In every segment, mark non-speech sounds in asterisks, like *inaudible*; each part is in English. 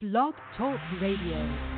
Blog Talk Radio.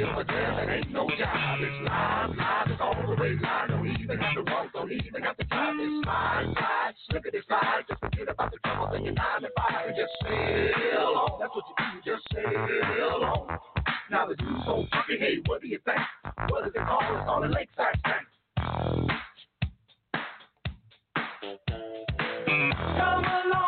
If a girl, it ain't no job. It's live, live, it's all the way live. Don't even have to walk, don't even have to drive. It's slide, slide, slippity slide. Just forget about the trouble that you're nine to five and just sail on. That's what you do, just sail on. Now the dude's so fucking hey, what do you think? What is it called? It's called a lakeside stank. Come along.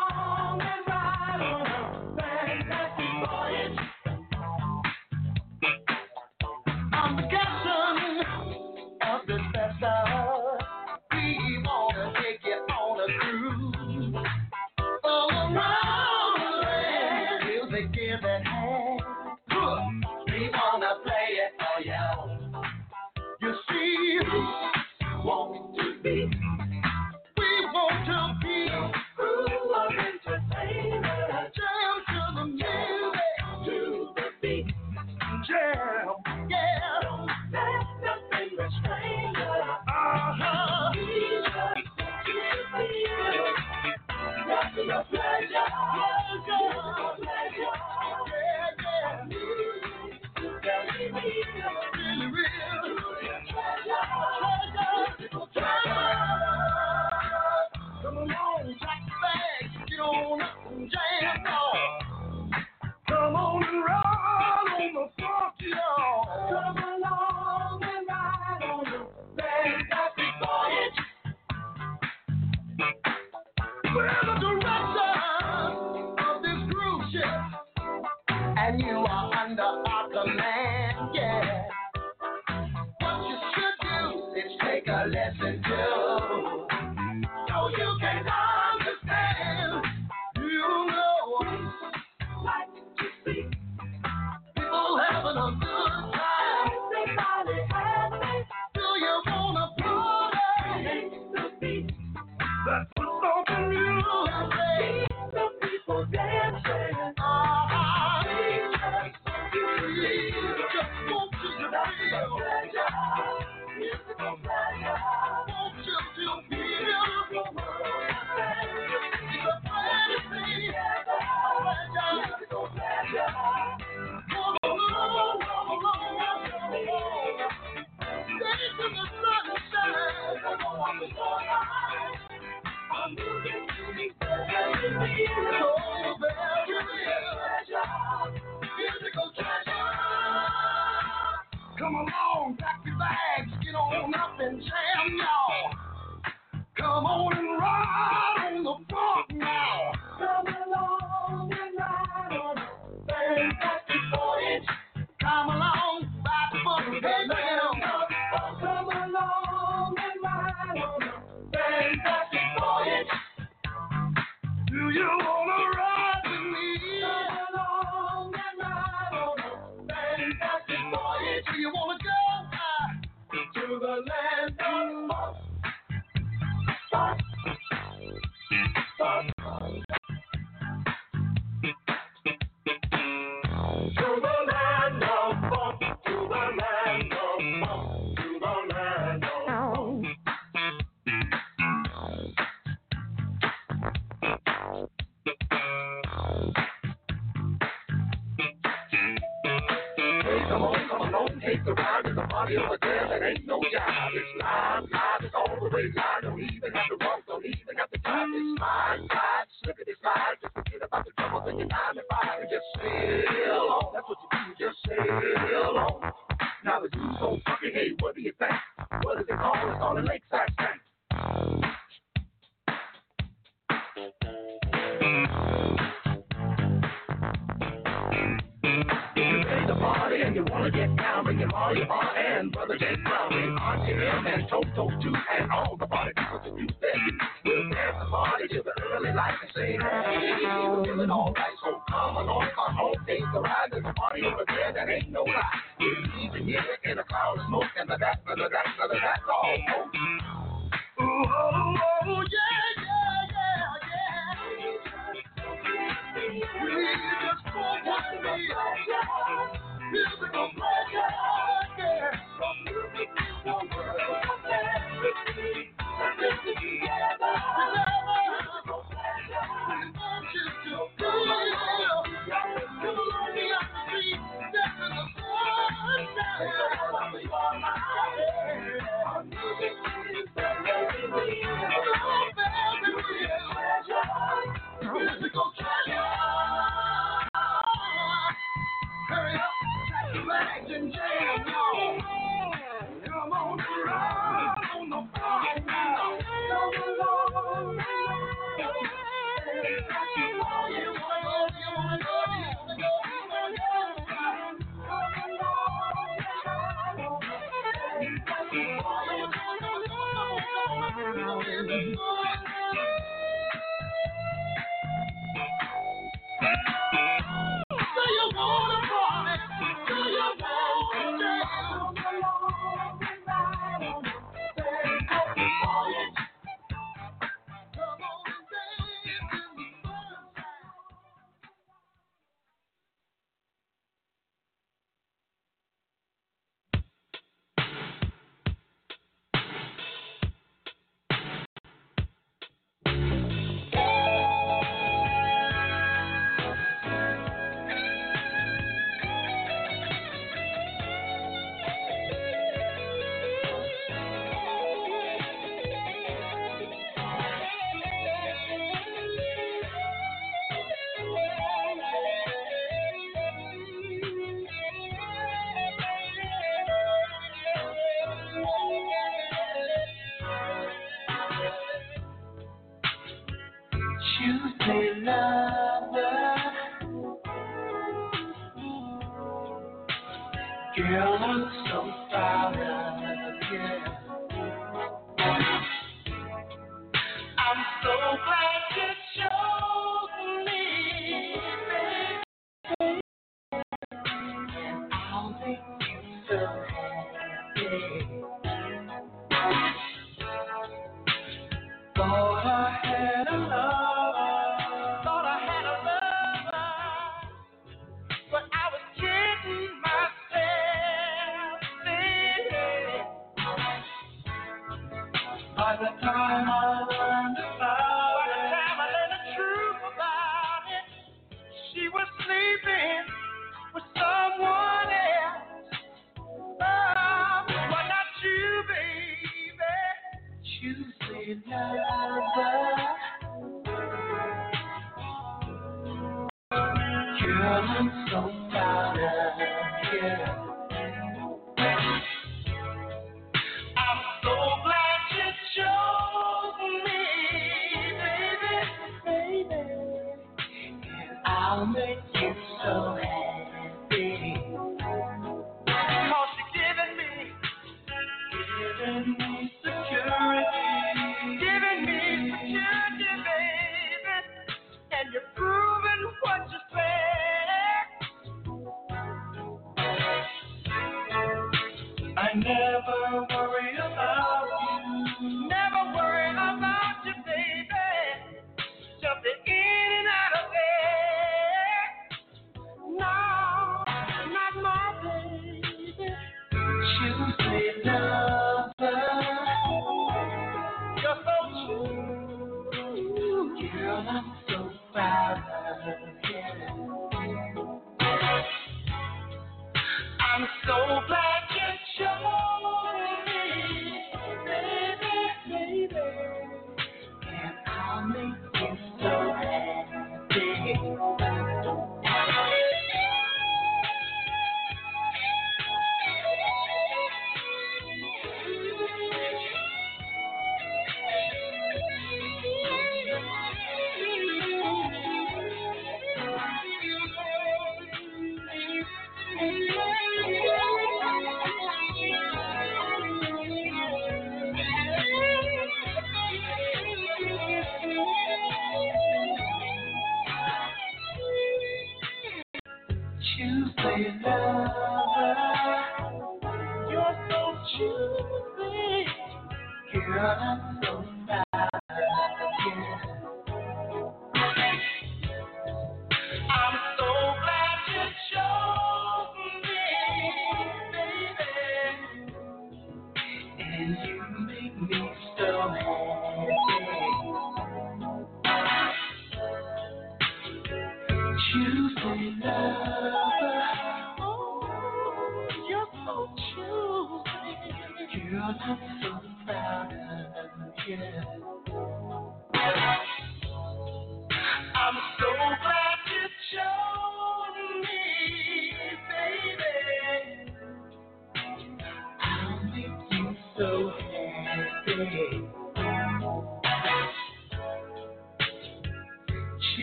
Amen. Girl, I'm so proud of you. I'm so glad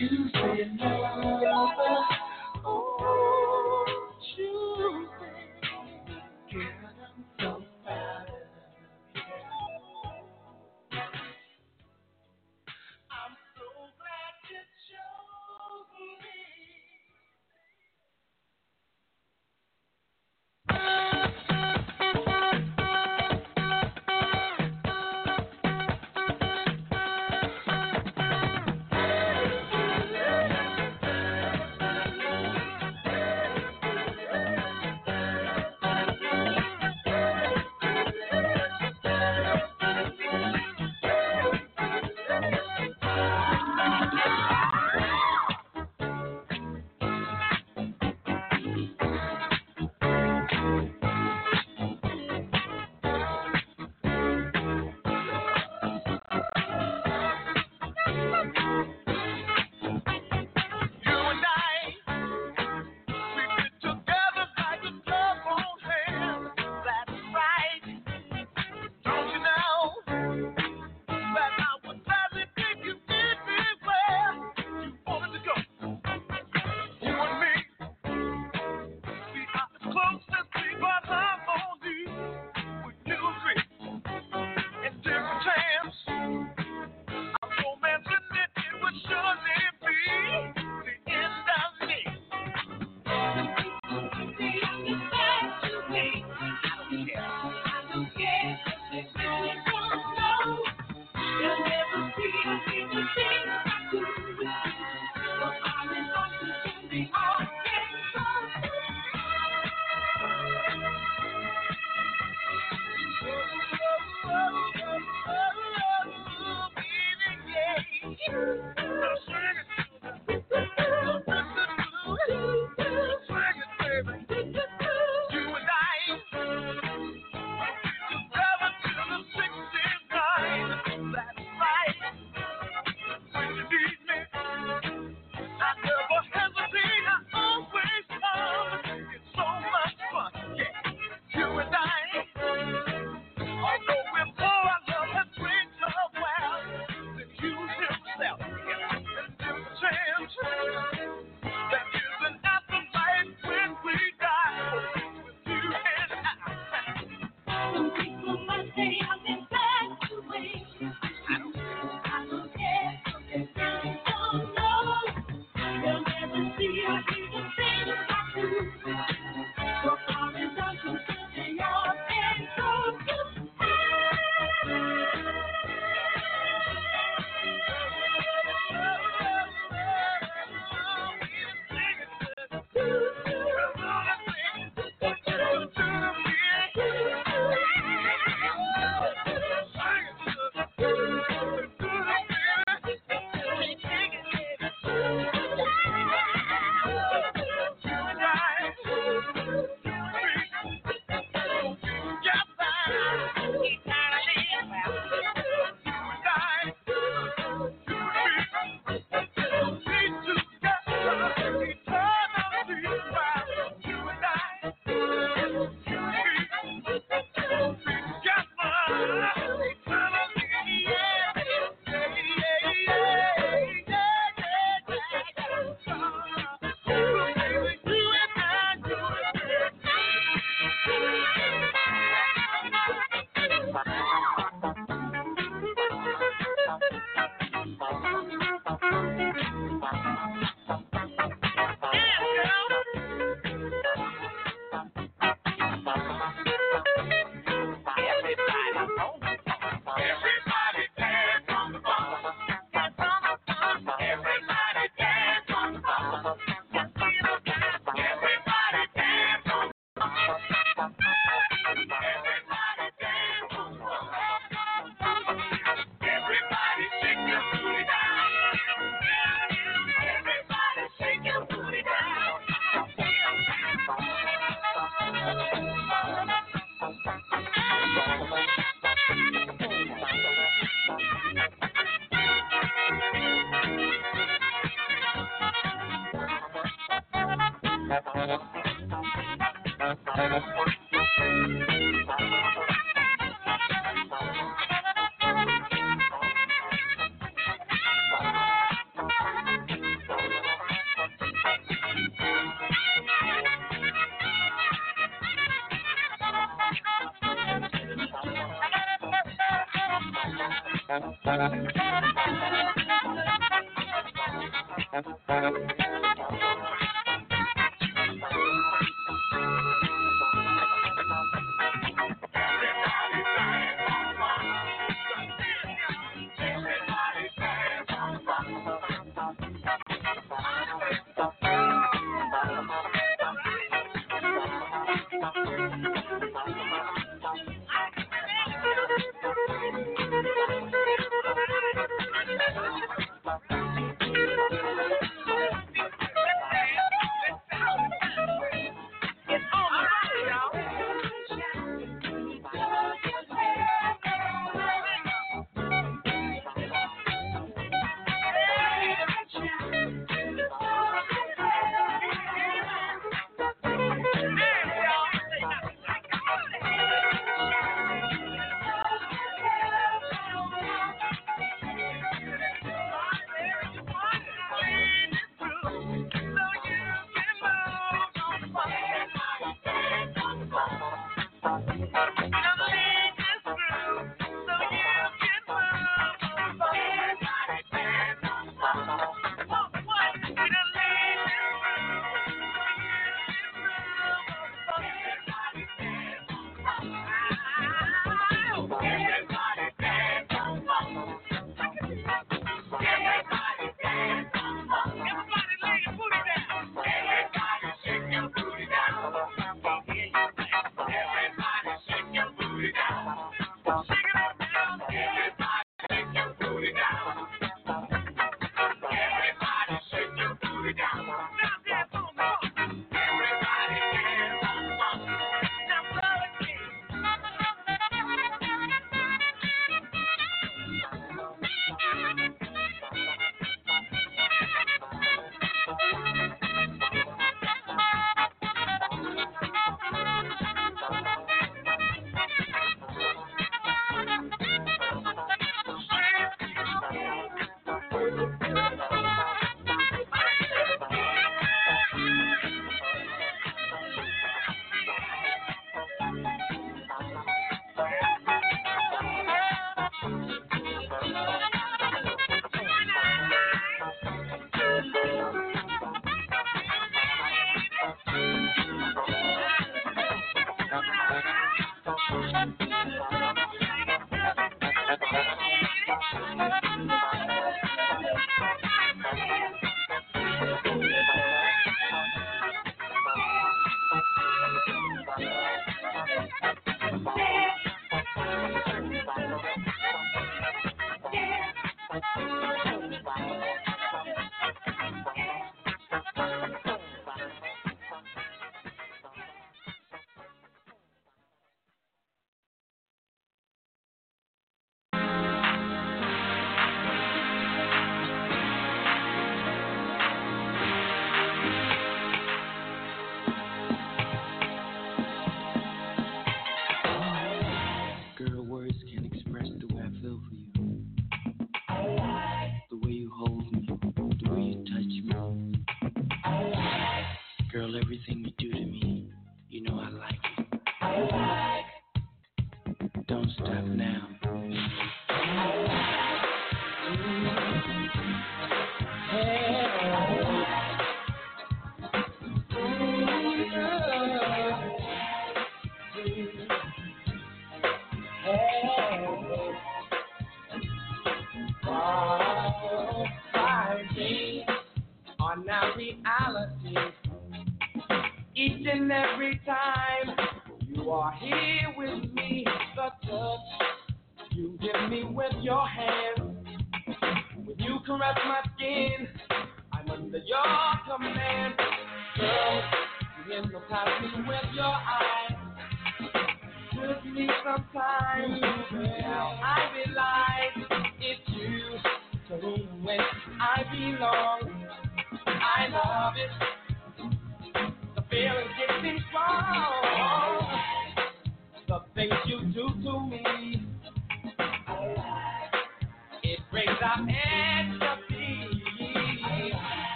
you say no.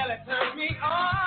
It really turns me on.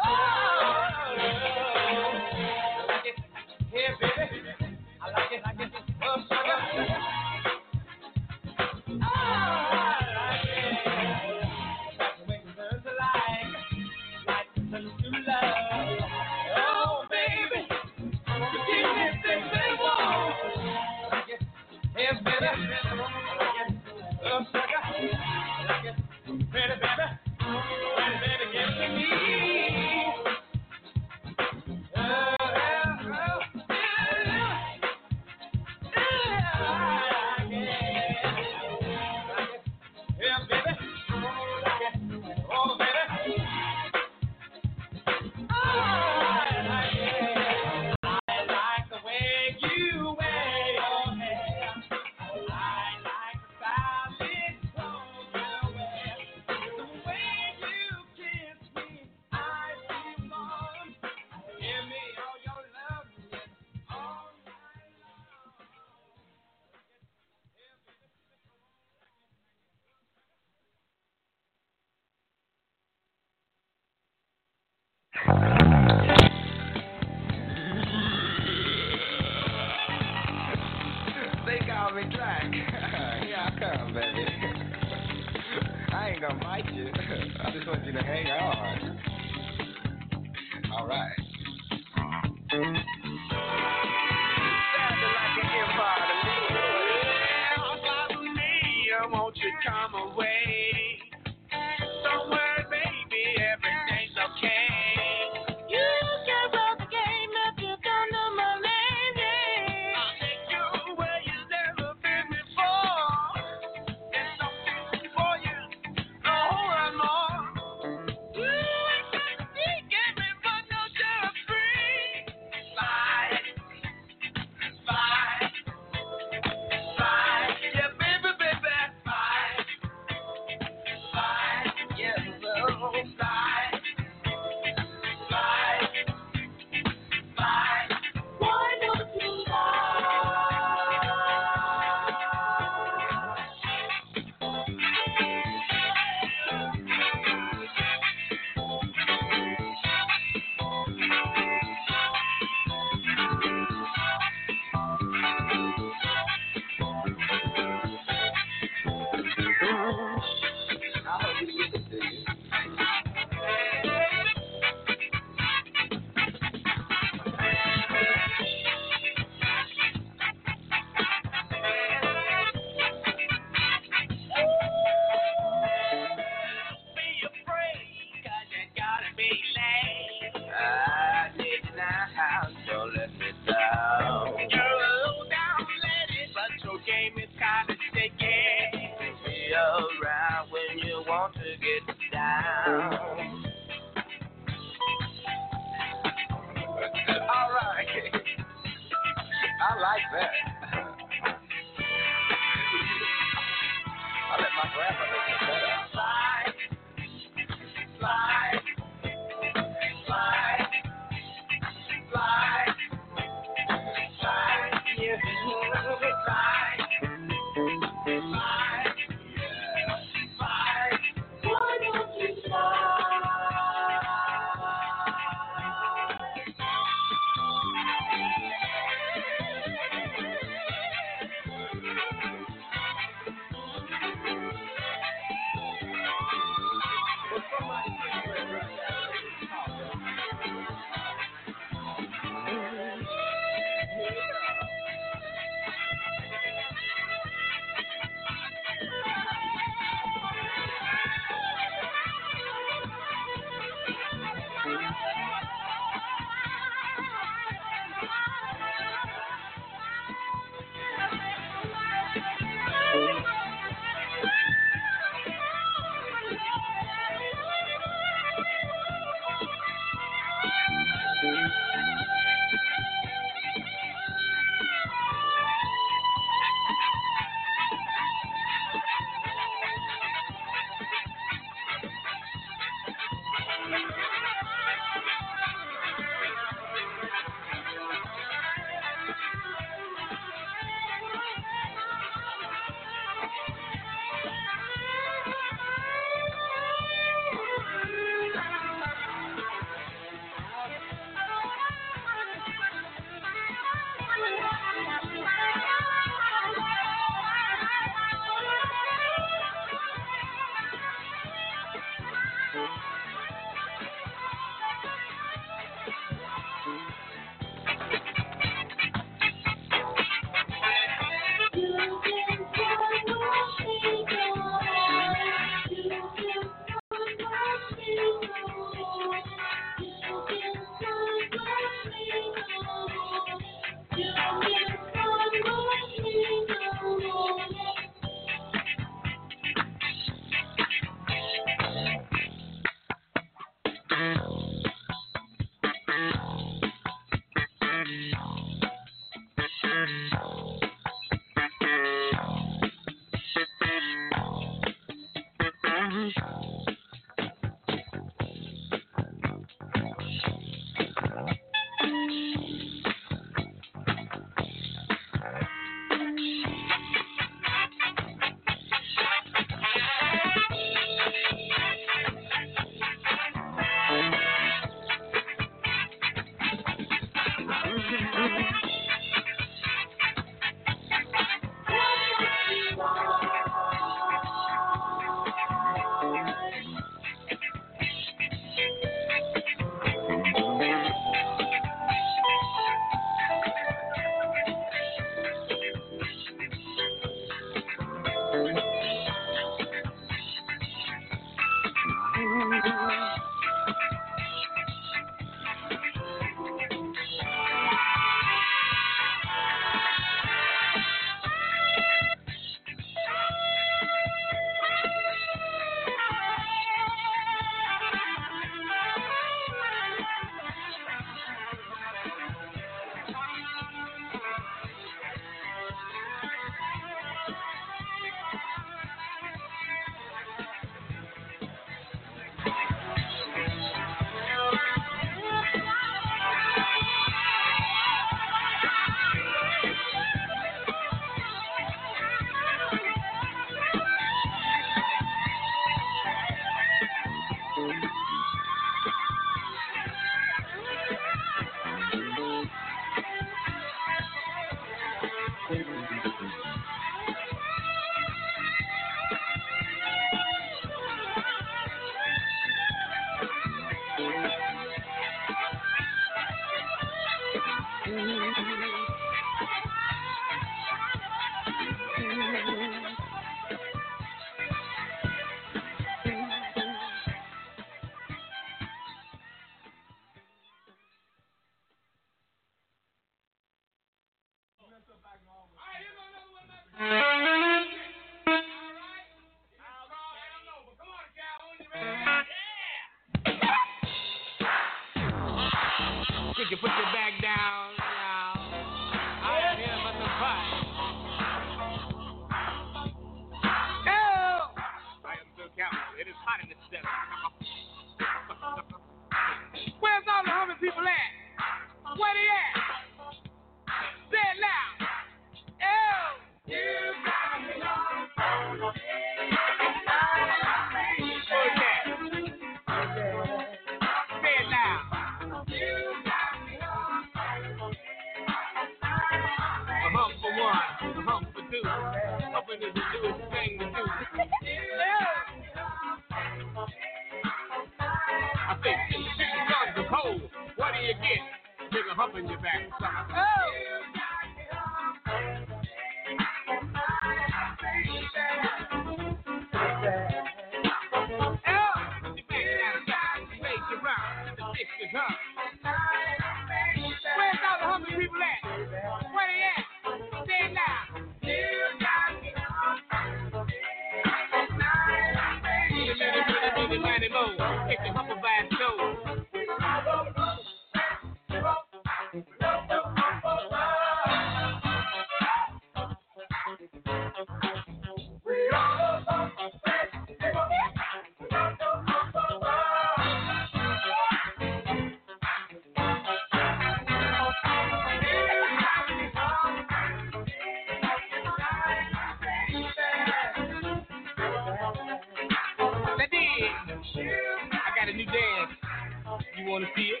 you want to see it.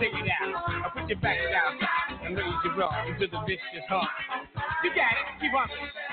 Take it out. I'll put your back down and raise your bra into the vicious heart. You got it. Keep on.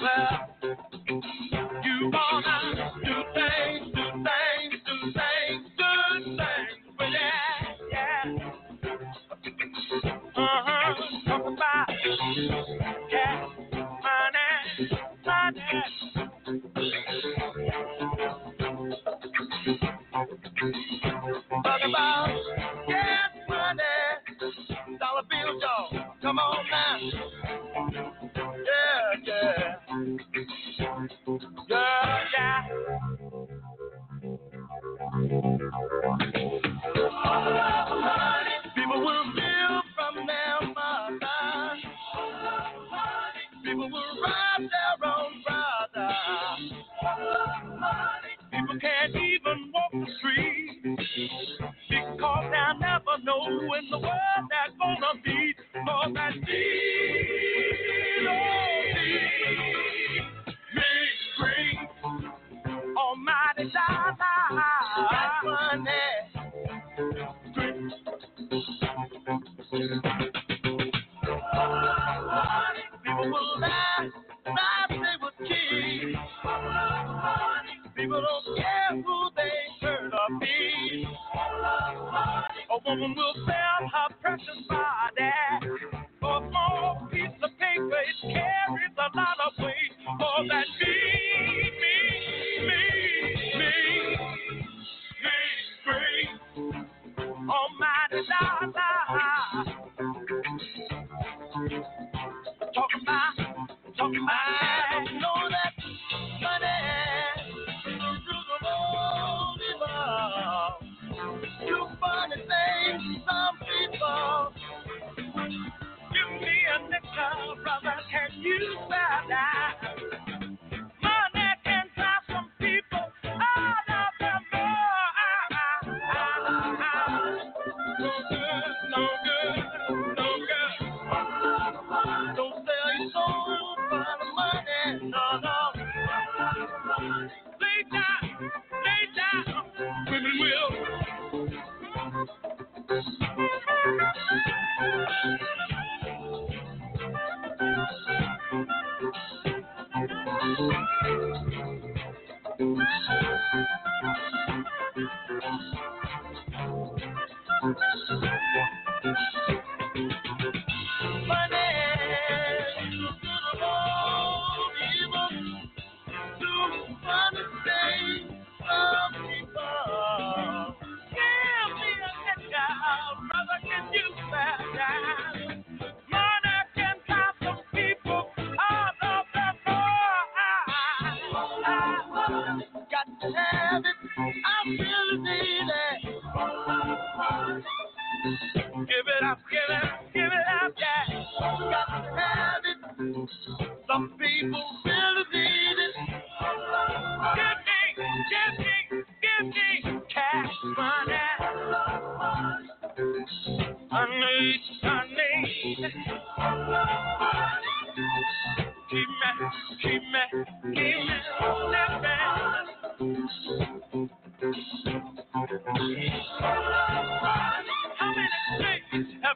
Well,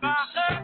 many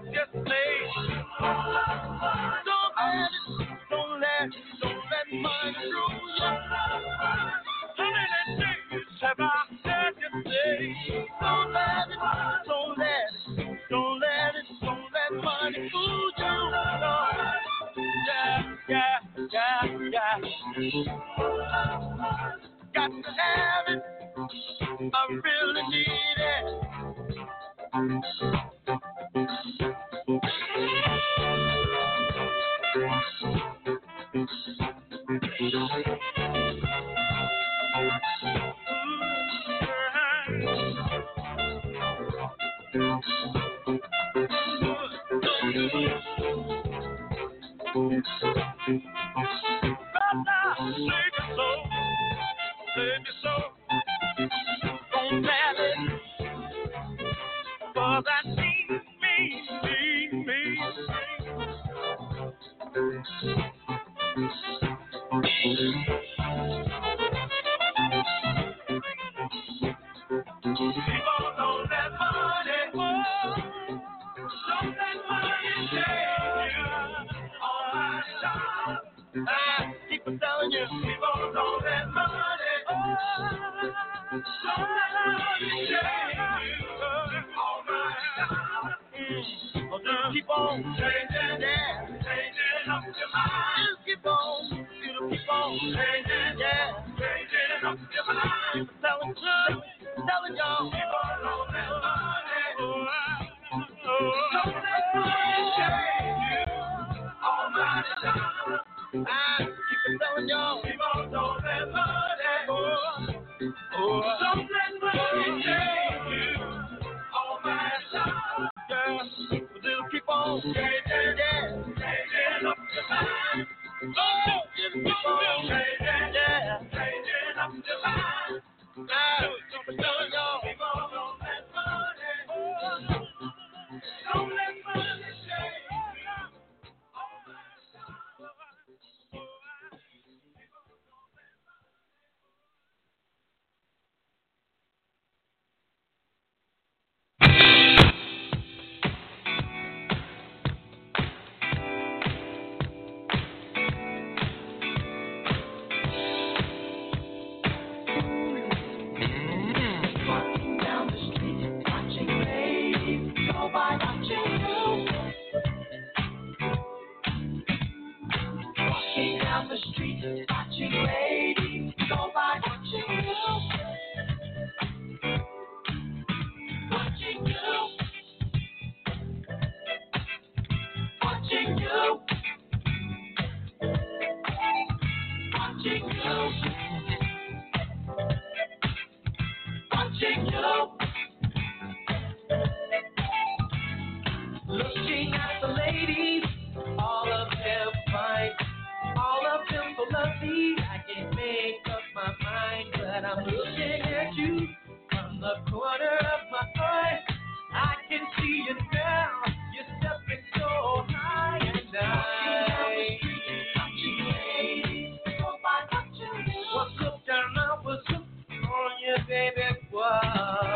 baby. Whoa.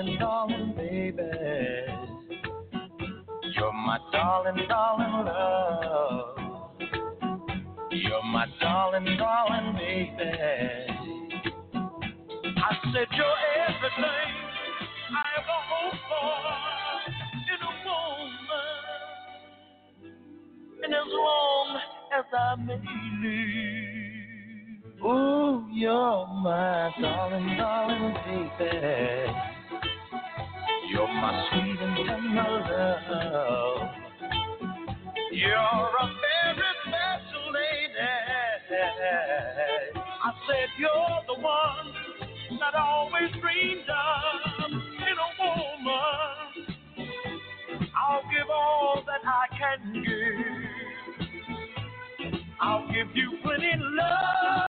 darling, darling baby. You're my darling, darling love. You're my darling, darling baby. I said you're everything I ever hoped for in a woman. And as long as I may live, oh, you're my darling, darling baby my sweet and tender love. You're a very special lady. I said you're the one that always dreamed of in a woman. I'll give all that I can give. I'll give you plenty love.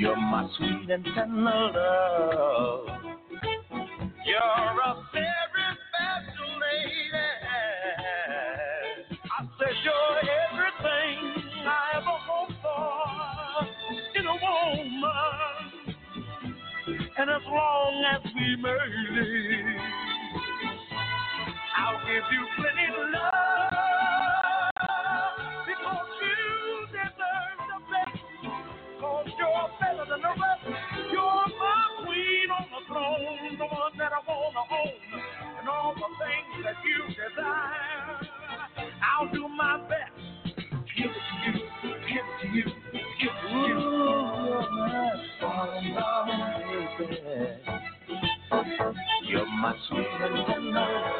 You're my sweet and tender love. You're a very special lady. I said you're everything I ever hoped for in a woman. And as long as we marry, I'll give you plenty of love. that I want to own and all the things that you desire. I'll do my best. Give it to you, give it to you, give it to you. Ooh, you're my sweet and tender.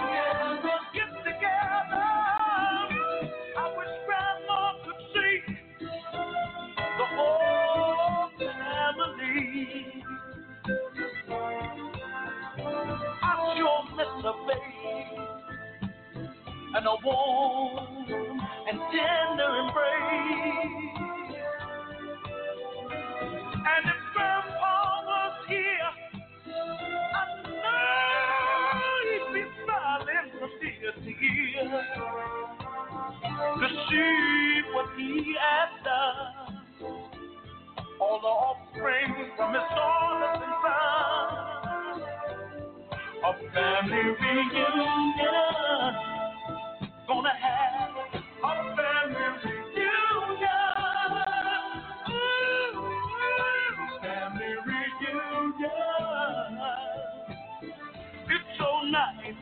and a warm and tender embrace. And if Grandpa was here, I know he'd be smiling from ear to ear to see what he has done. All the offspring from his daughters and sons. A family reunion. Gonna have a family reunion. Family reunion. It's so nice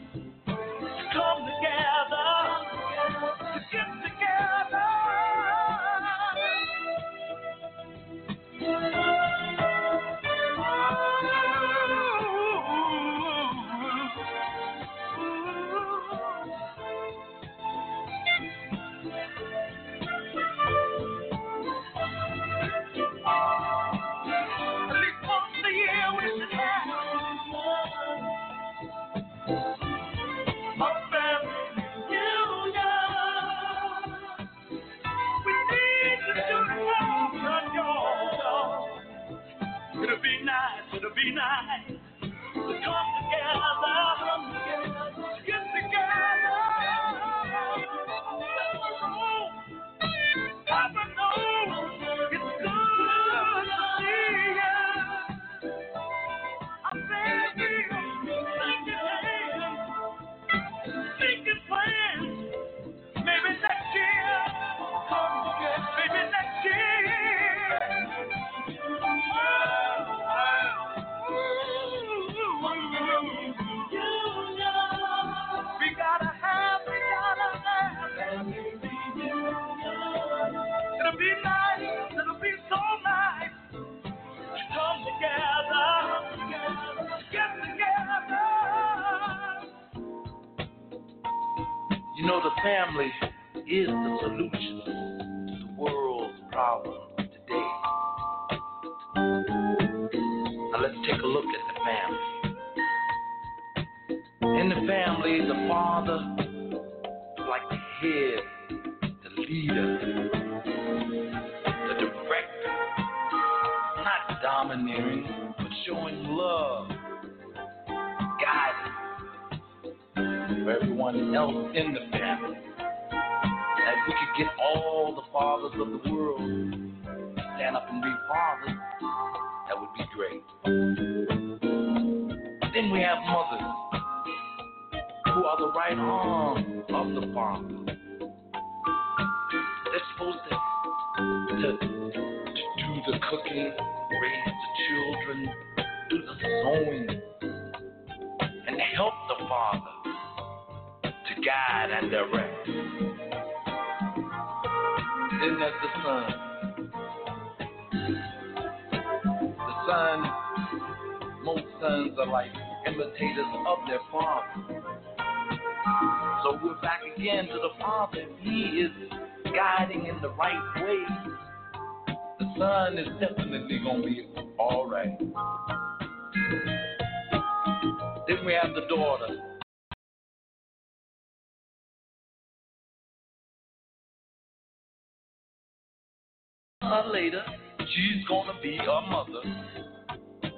Uh, later, she's gonna be a mother, and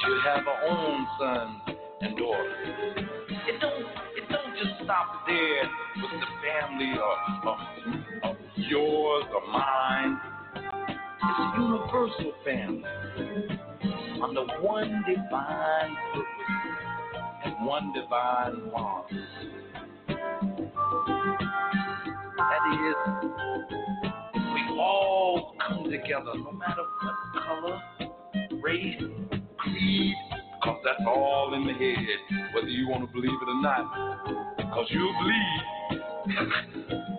she'll have her own son and daughter. It don't, it don't just stop there with the family or, or, or yours or mine. It's a universal family under one divine purpose and one divine father. That is, all come together, no matter what color, race, creed, because that's all in the head, whether you want to believe it or not. Because you'll bleed. *laughs*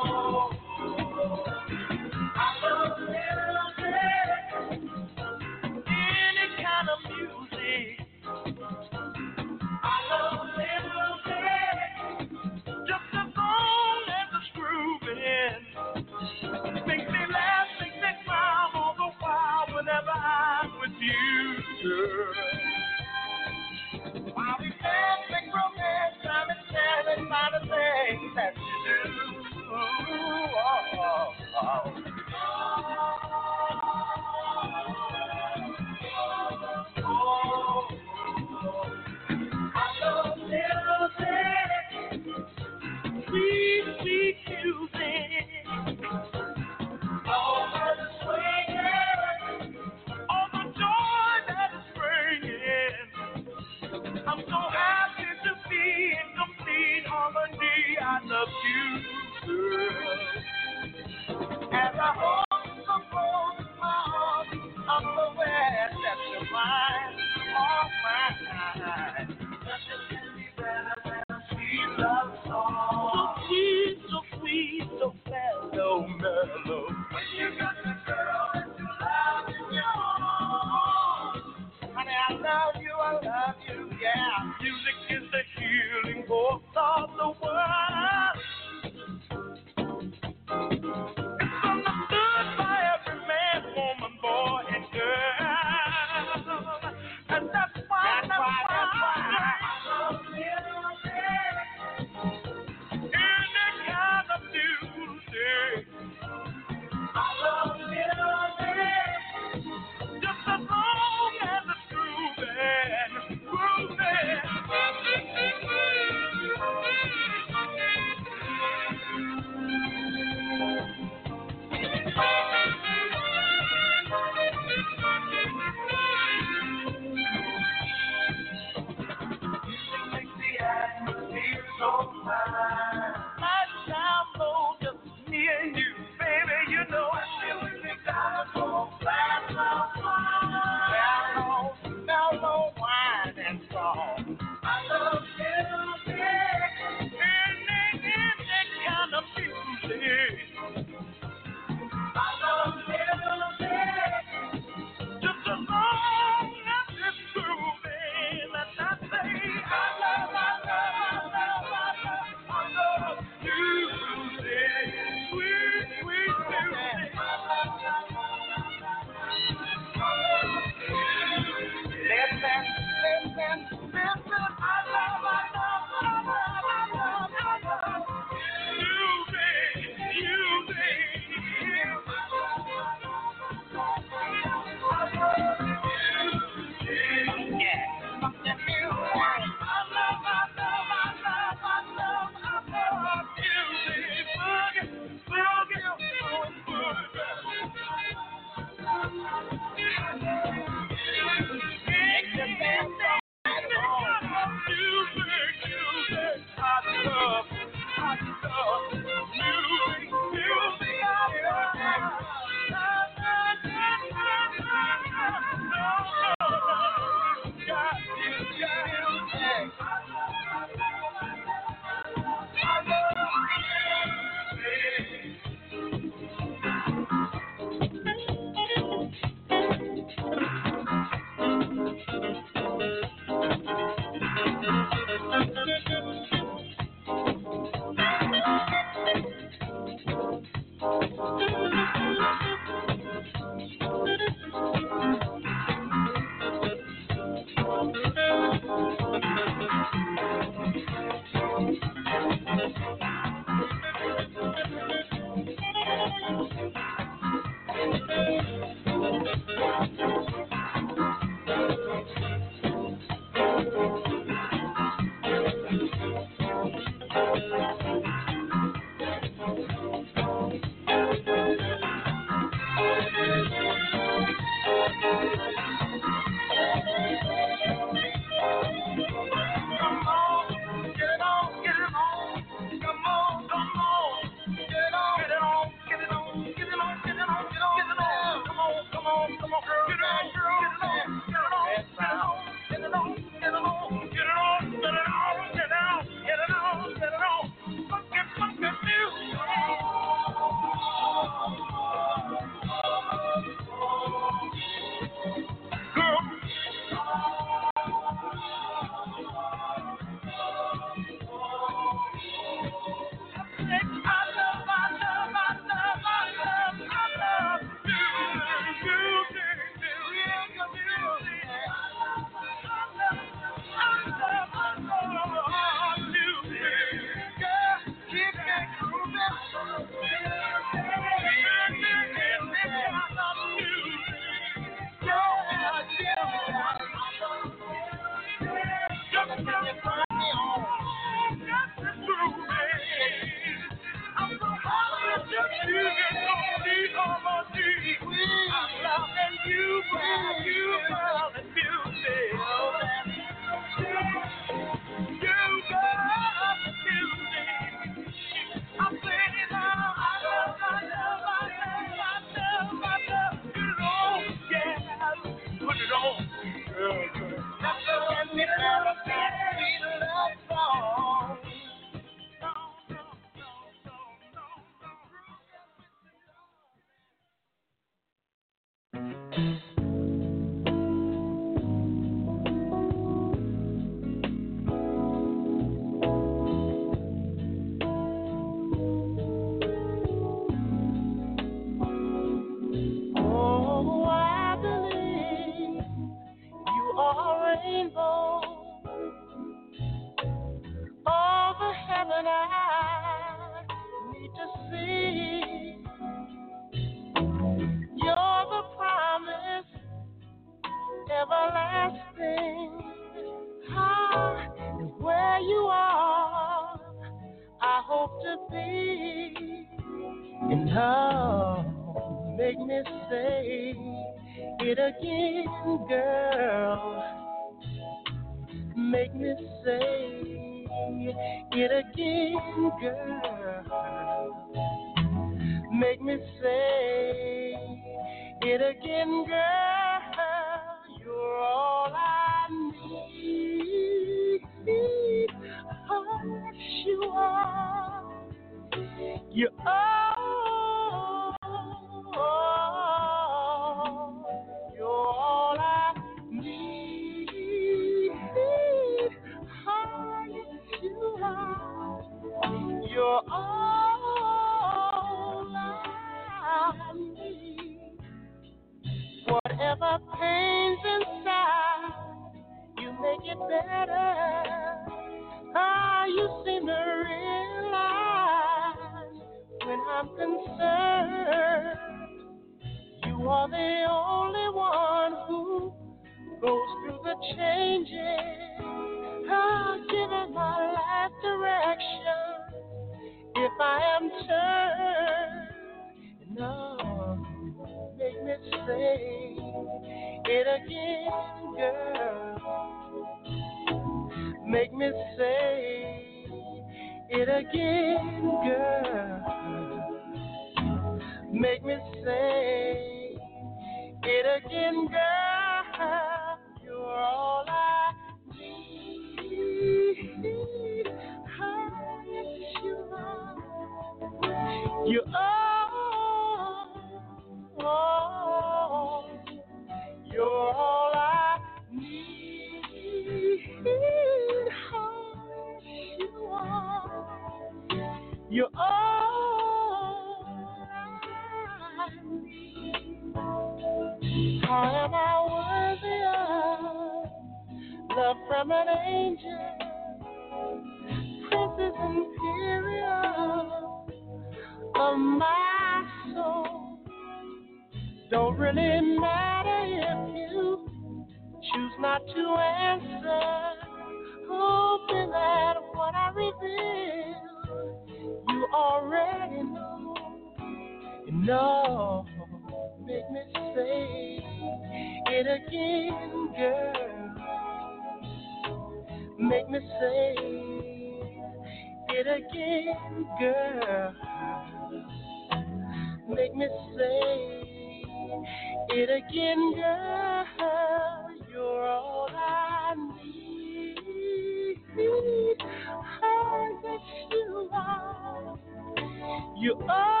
You are.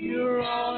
You're all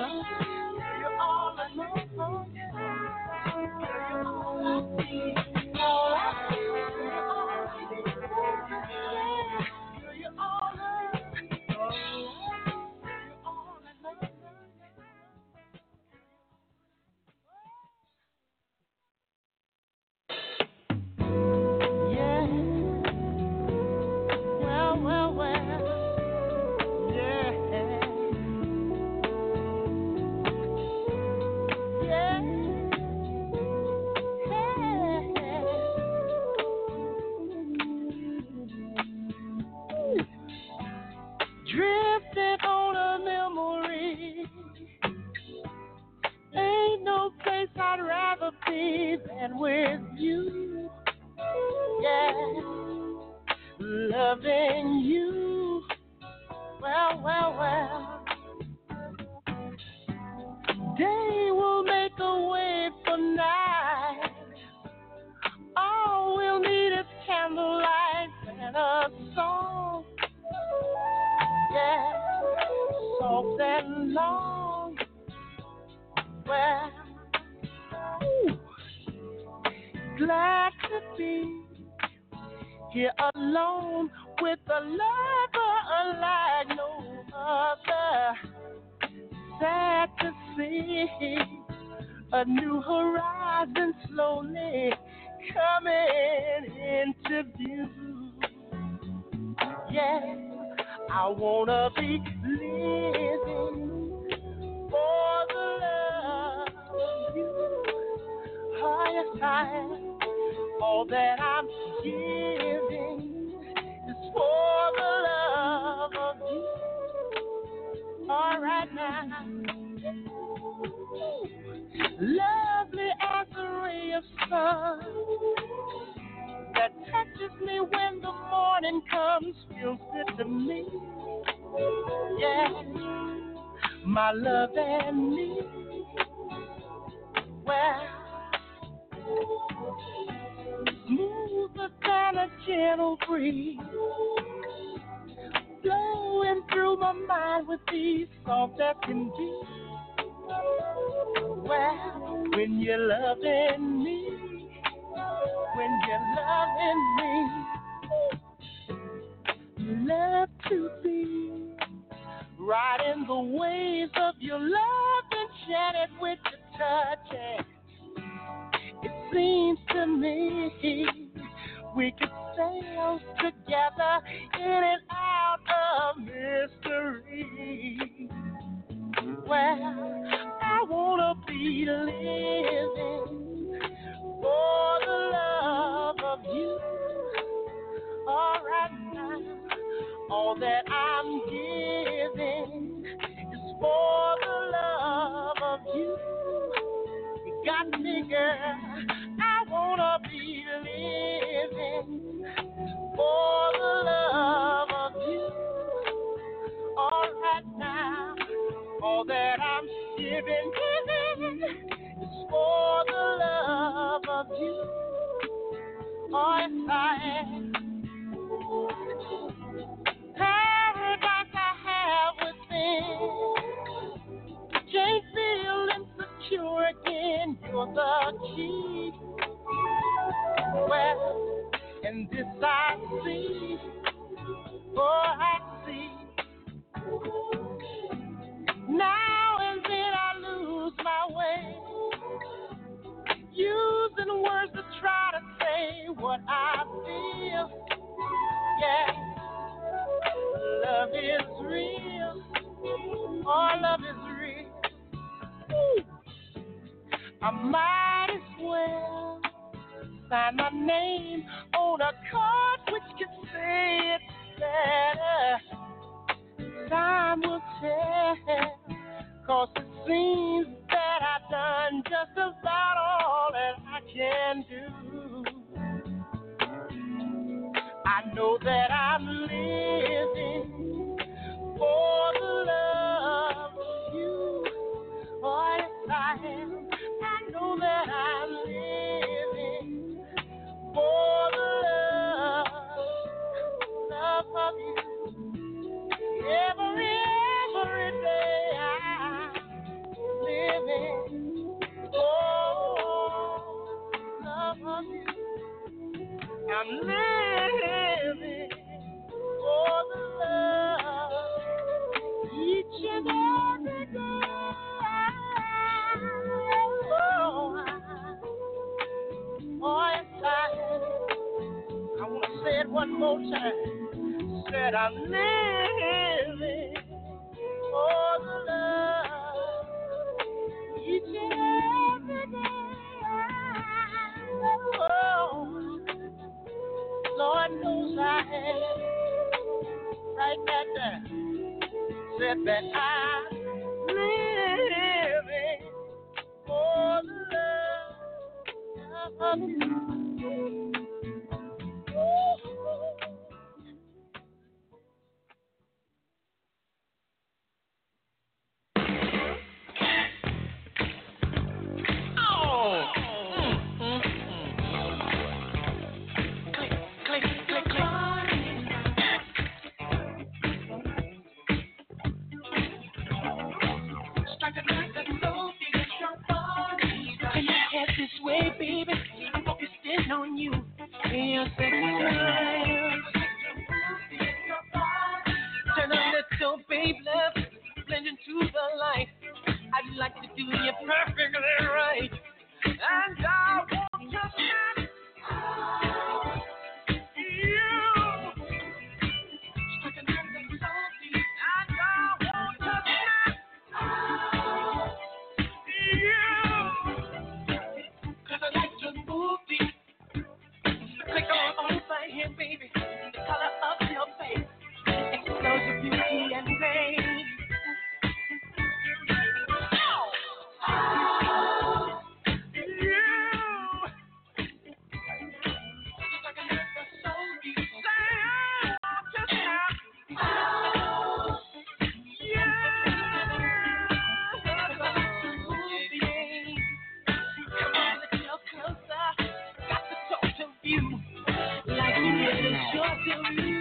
to you.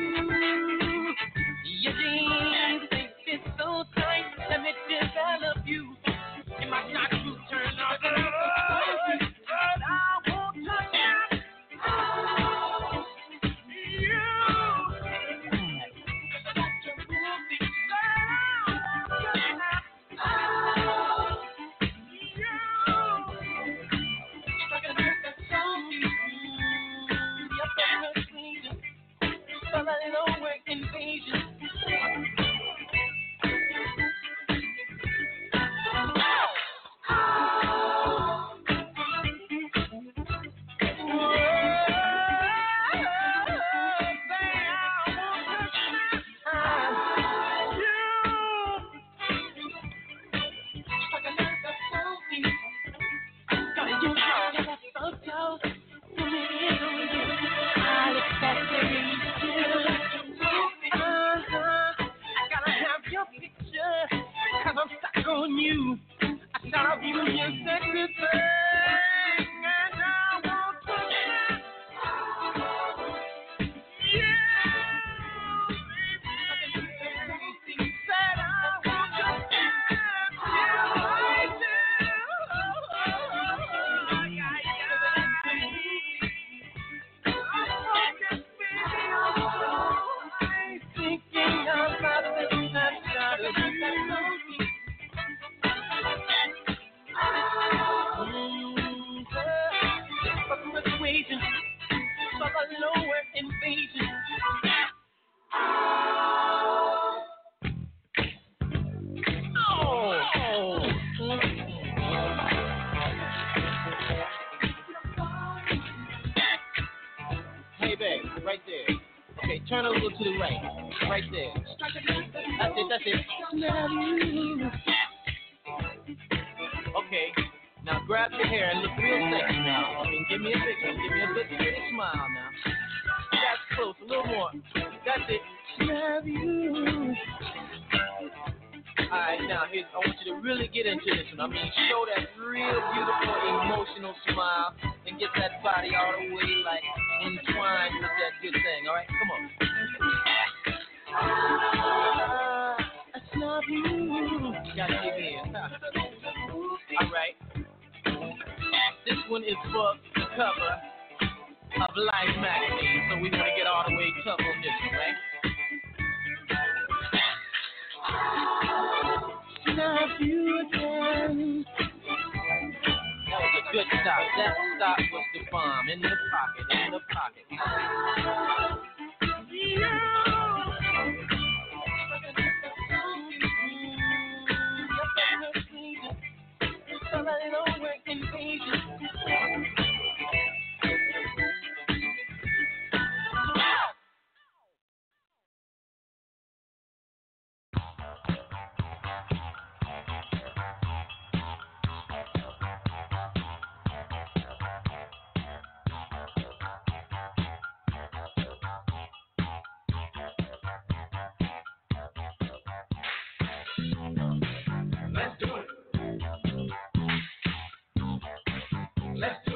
left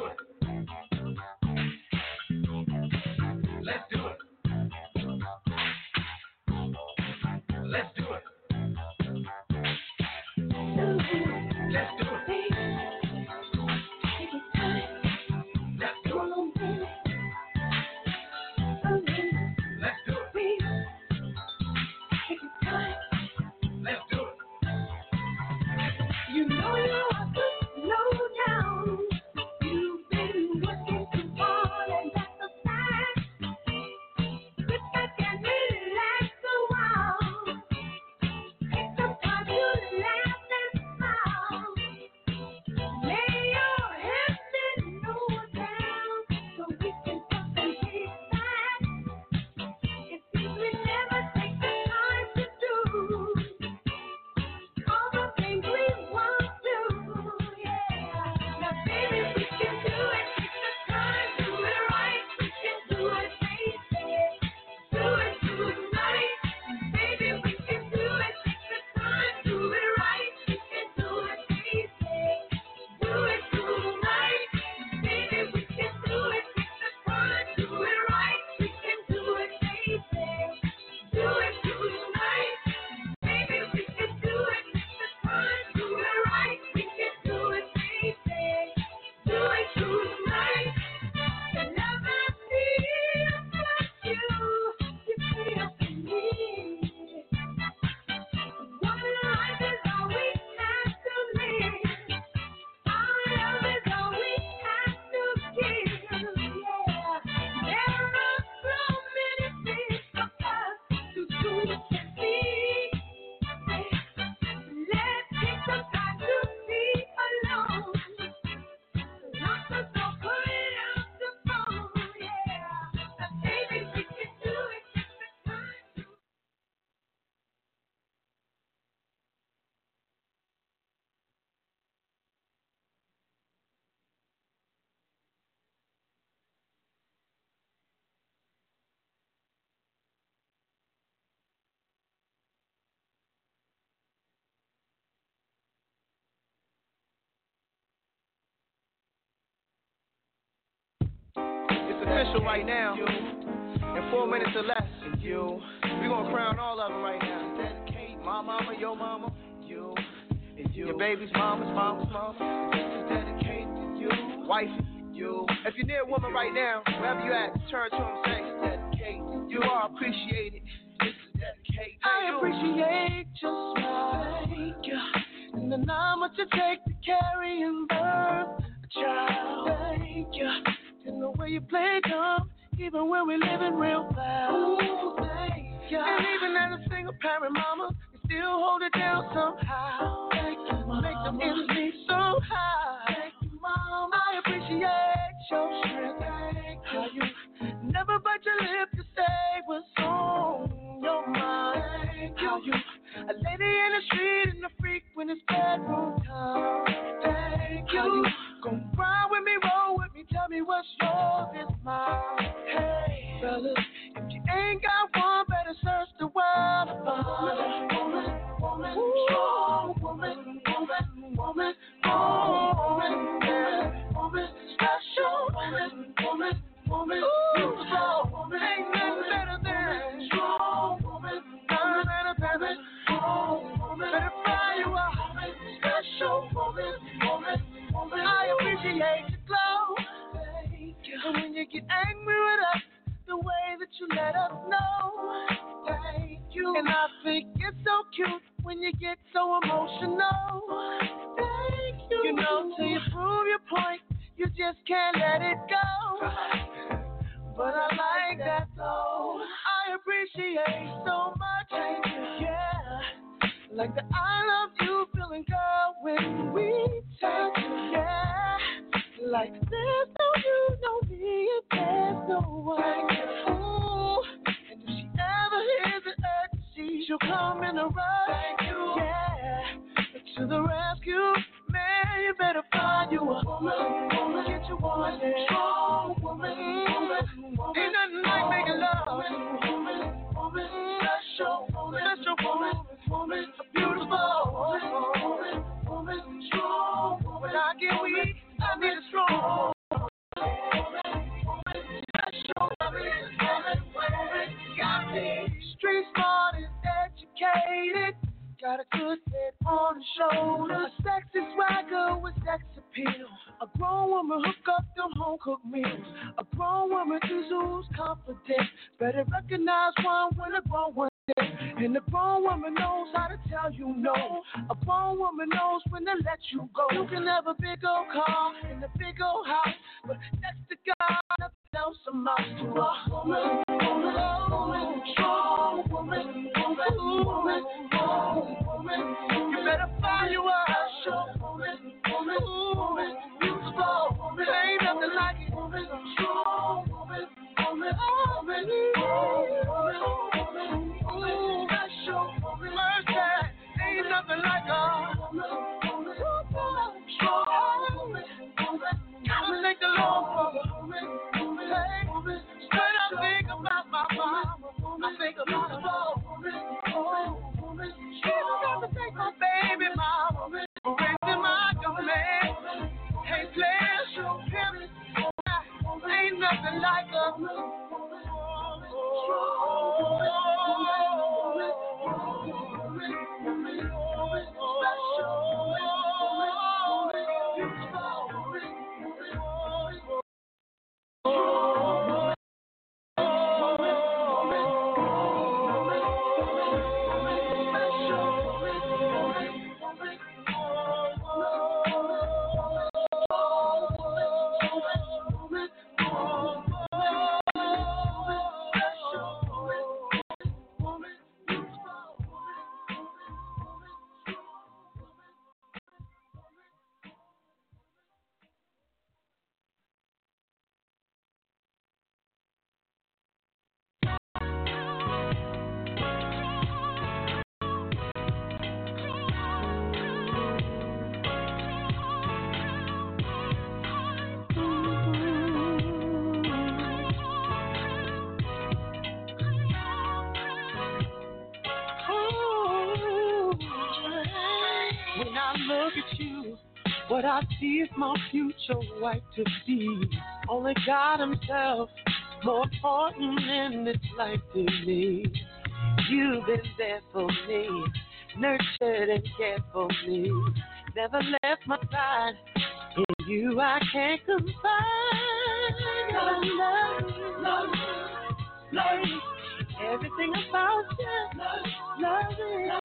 official right now. In four minutes or less, you. We gonna crown all of them right now. My mama, your mama, you. you. Your baby's mama's mama's mama. You. Wife, you. If you're near a woman right now, wherever you at, turn to them and say, dedicate. You are appreciated. This is dedicated. I appreciate your smile and the number to take to carry and birth a child. Thank you where you play dumb, even when we're living real fast. Ooh, thank you. And even as a single parent mama, you still hold it down somehow. Thank you, mama. Make the ends meet somehow. Thank you, mama. I appreciate your strength. Thank you. How you never bite your lip to say what's on your mind. Thank How you. A lady in the street and a freak when it's bedroom time. Thank you. How you. Gonna ride with me, roll with me what's yours is mine. Hey, fellas, if you ain't got one. Angry with us, the way that you let us know. Thank you. And I think it's so cute when you get so emotional. Thank you. You know, till you prove your point, you just can't let it go. But I like that though. I appreciate so much. Yeah. Like the island. What I see is my future white to be. Only God Himself more important in this life to me. You've been there for me, nurtured and cared for me. Never left my side. In you I can't confide. I love, love, love, you. Everything about you, love, love it.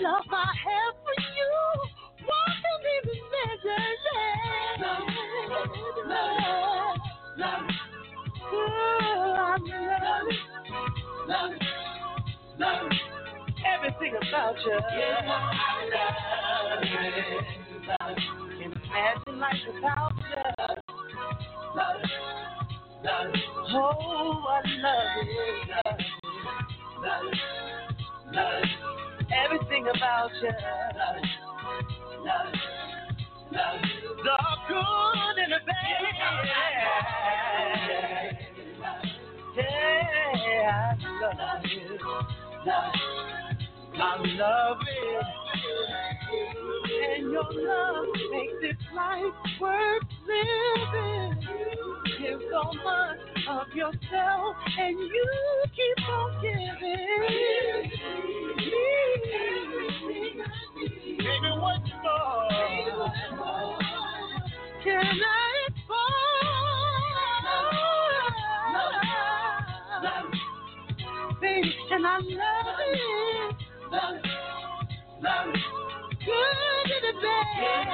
love I have for you. Love, love, love, love it, love it, love it. Everything about you. Yeah, I love it. Imagine life without you. Love it, love it. Oh, I love it, love it, love it. Love it. Everything about you. The good and the bad. Yeah, I love you. I love it. And your love makes this life worth living. Give so much of yourself, and you keep on giving. Baby, what more? Can I? Baby, and I love it. Good to the bad.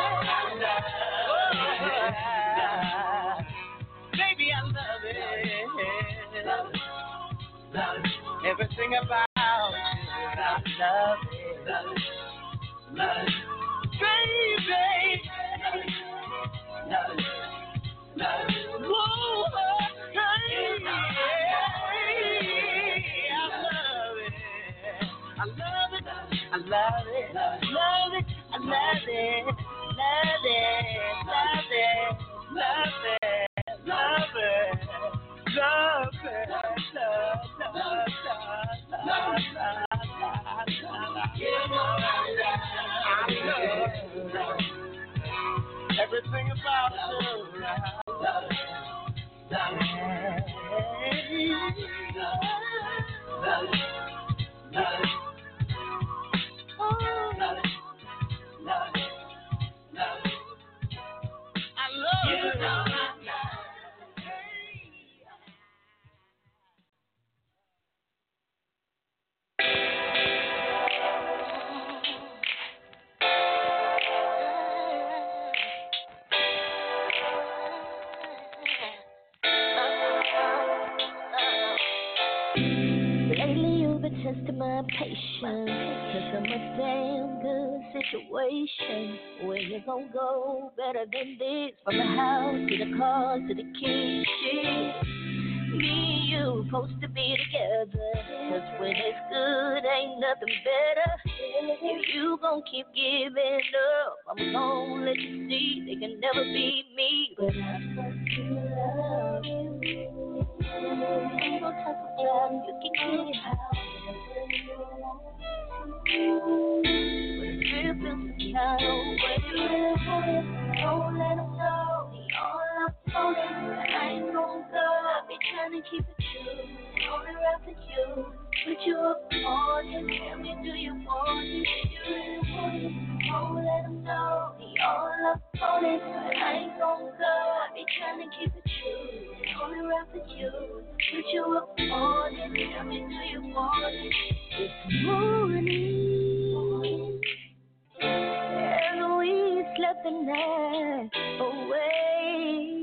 Baby, I love it. Everything about I love it. Baby. I love it. I love it. I love it. I love it. I love it. Love it. Love it. Love it. Love it. Love it. Love, love, love, love, love, love. Everything about you. I my patience. To some much damn good situation. Where you gon' go better than this? From the house to the car to the kitchen. Me and you supposed to be together. Cause when it's good, ain't nothing better. If you gon' keep giving up, I'm gon' let you see they can never be me. But I up. Tell me, do you want it? Do you really want it? Know he all up. I ain't gon' go. I be to keep it true. For you. Put you up. Tell me, do you want it? Morning. We slept the night away,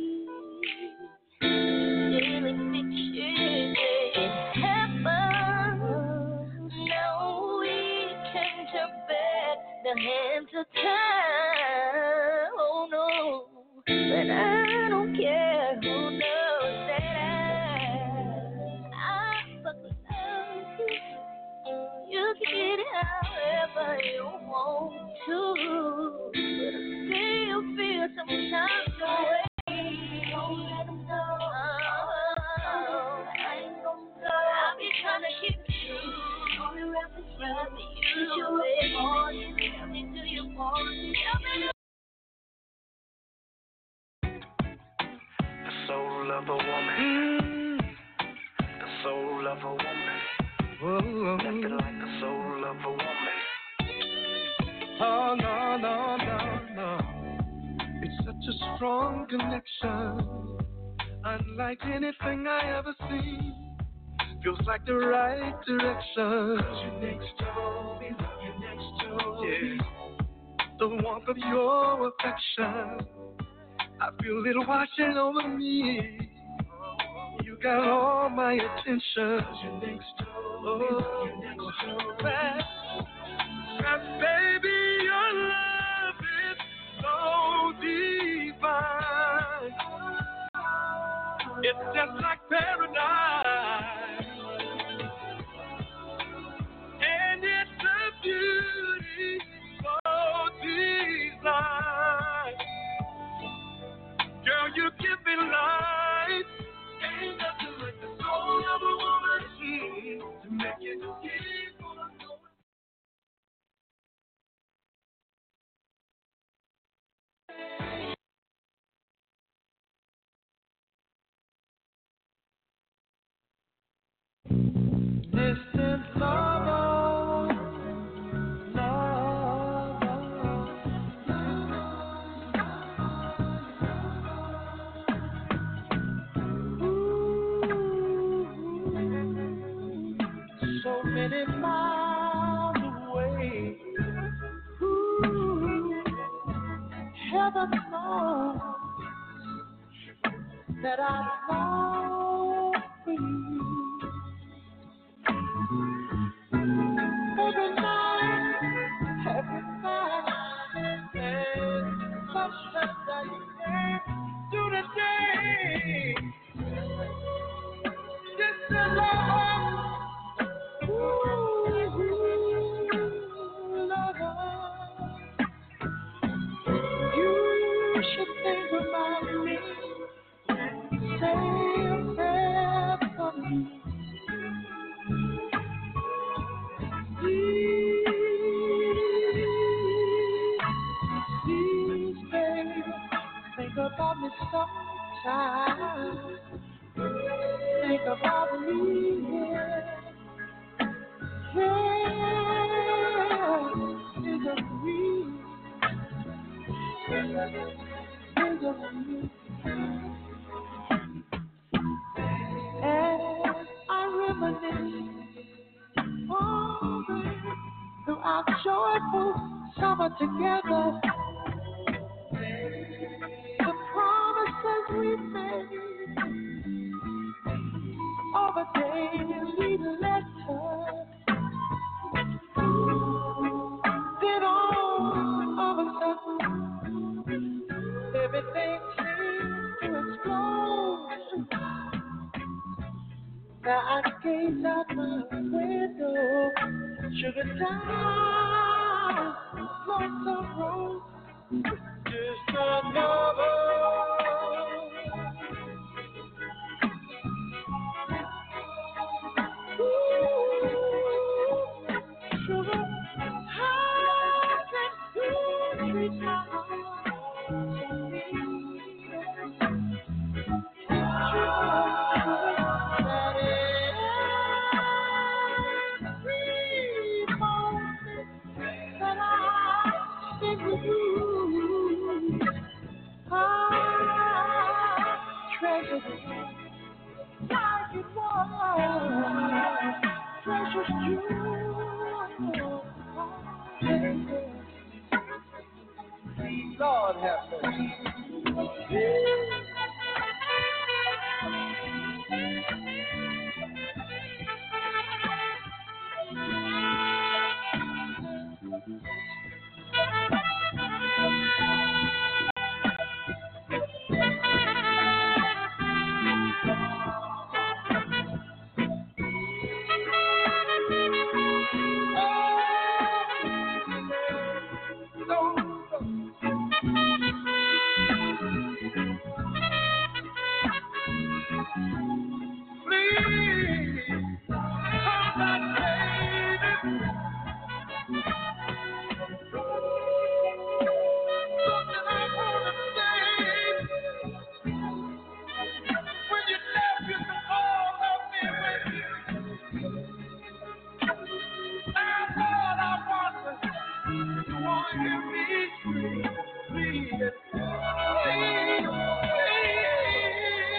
the hands of time. Oh no, but I don't care who knows that I, I fucking love you. You can get it however you want to, but I still feel some kind of way. Don't let know. I ain't gon' go. I'll be trying to keep true. Only The soul of a woman. The soul of a woman. Nothing like the soul of a woman. Oh, no, no, no, no. It's such a strong connection. Unlike anything I ever seen feels like the right direction. Cause you're next to me, you're next to me. The warmth of your affection, I feel it washing over me. You got all my attention. Cause you're next to me, oh, you're next to me. And baby, your love is so divine. It's just like paradise. Ain't nothing like the soul of a woman to make it keep on going. Distant lover. many miles away. Heaven knows that I love.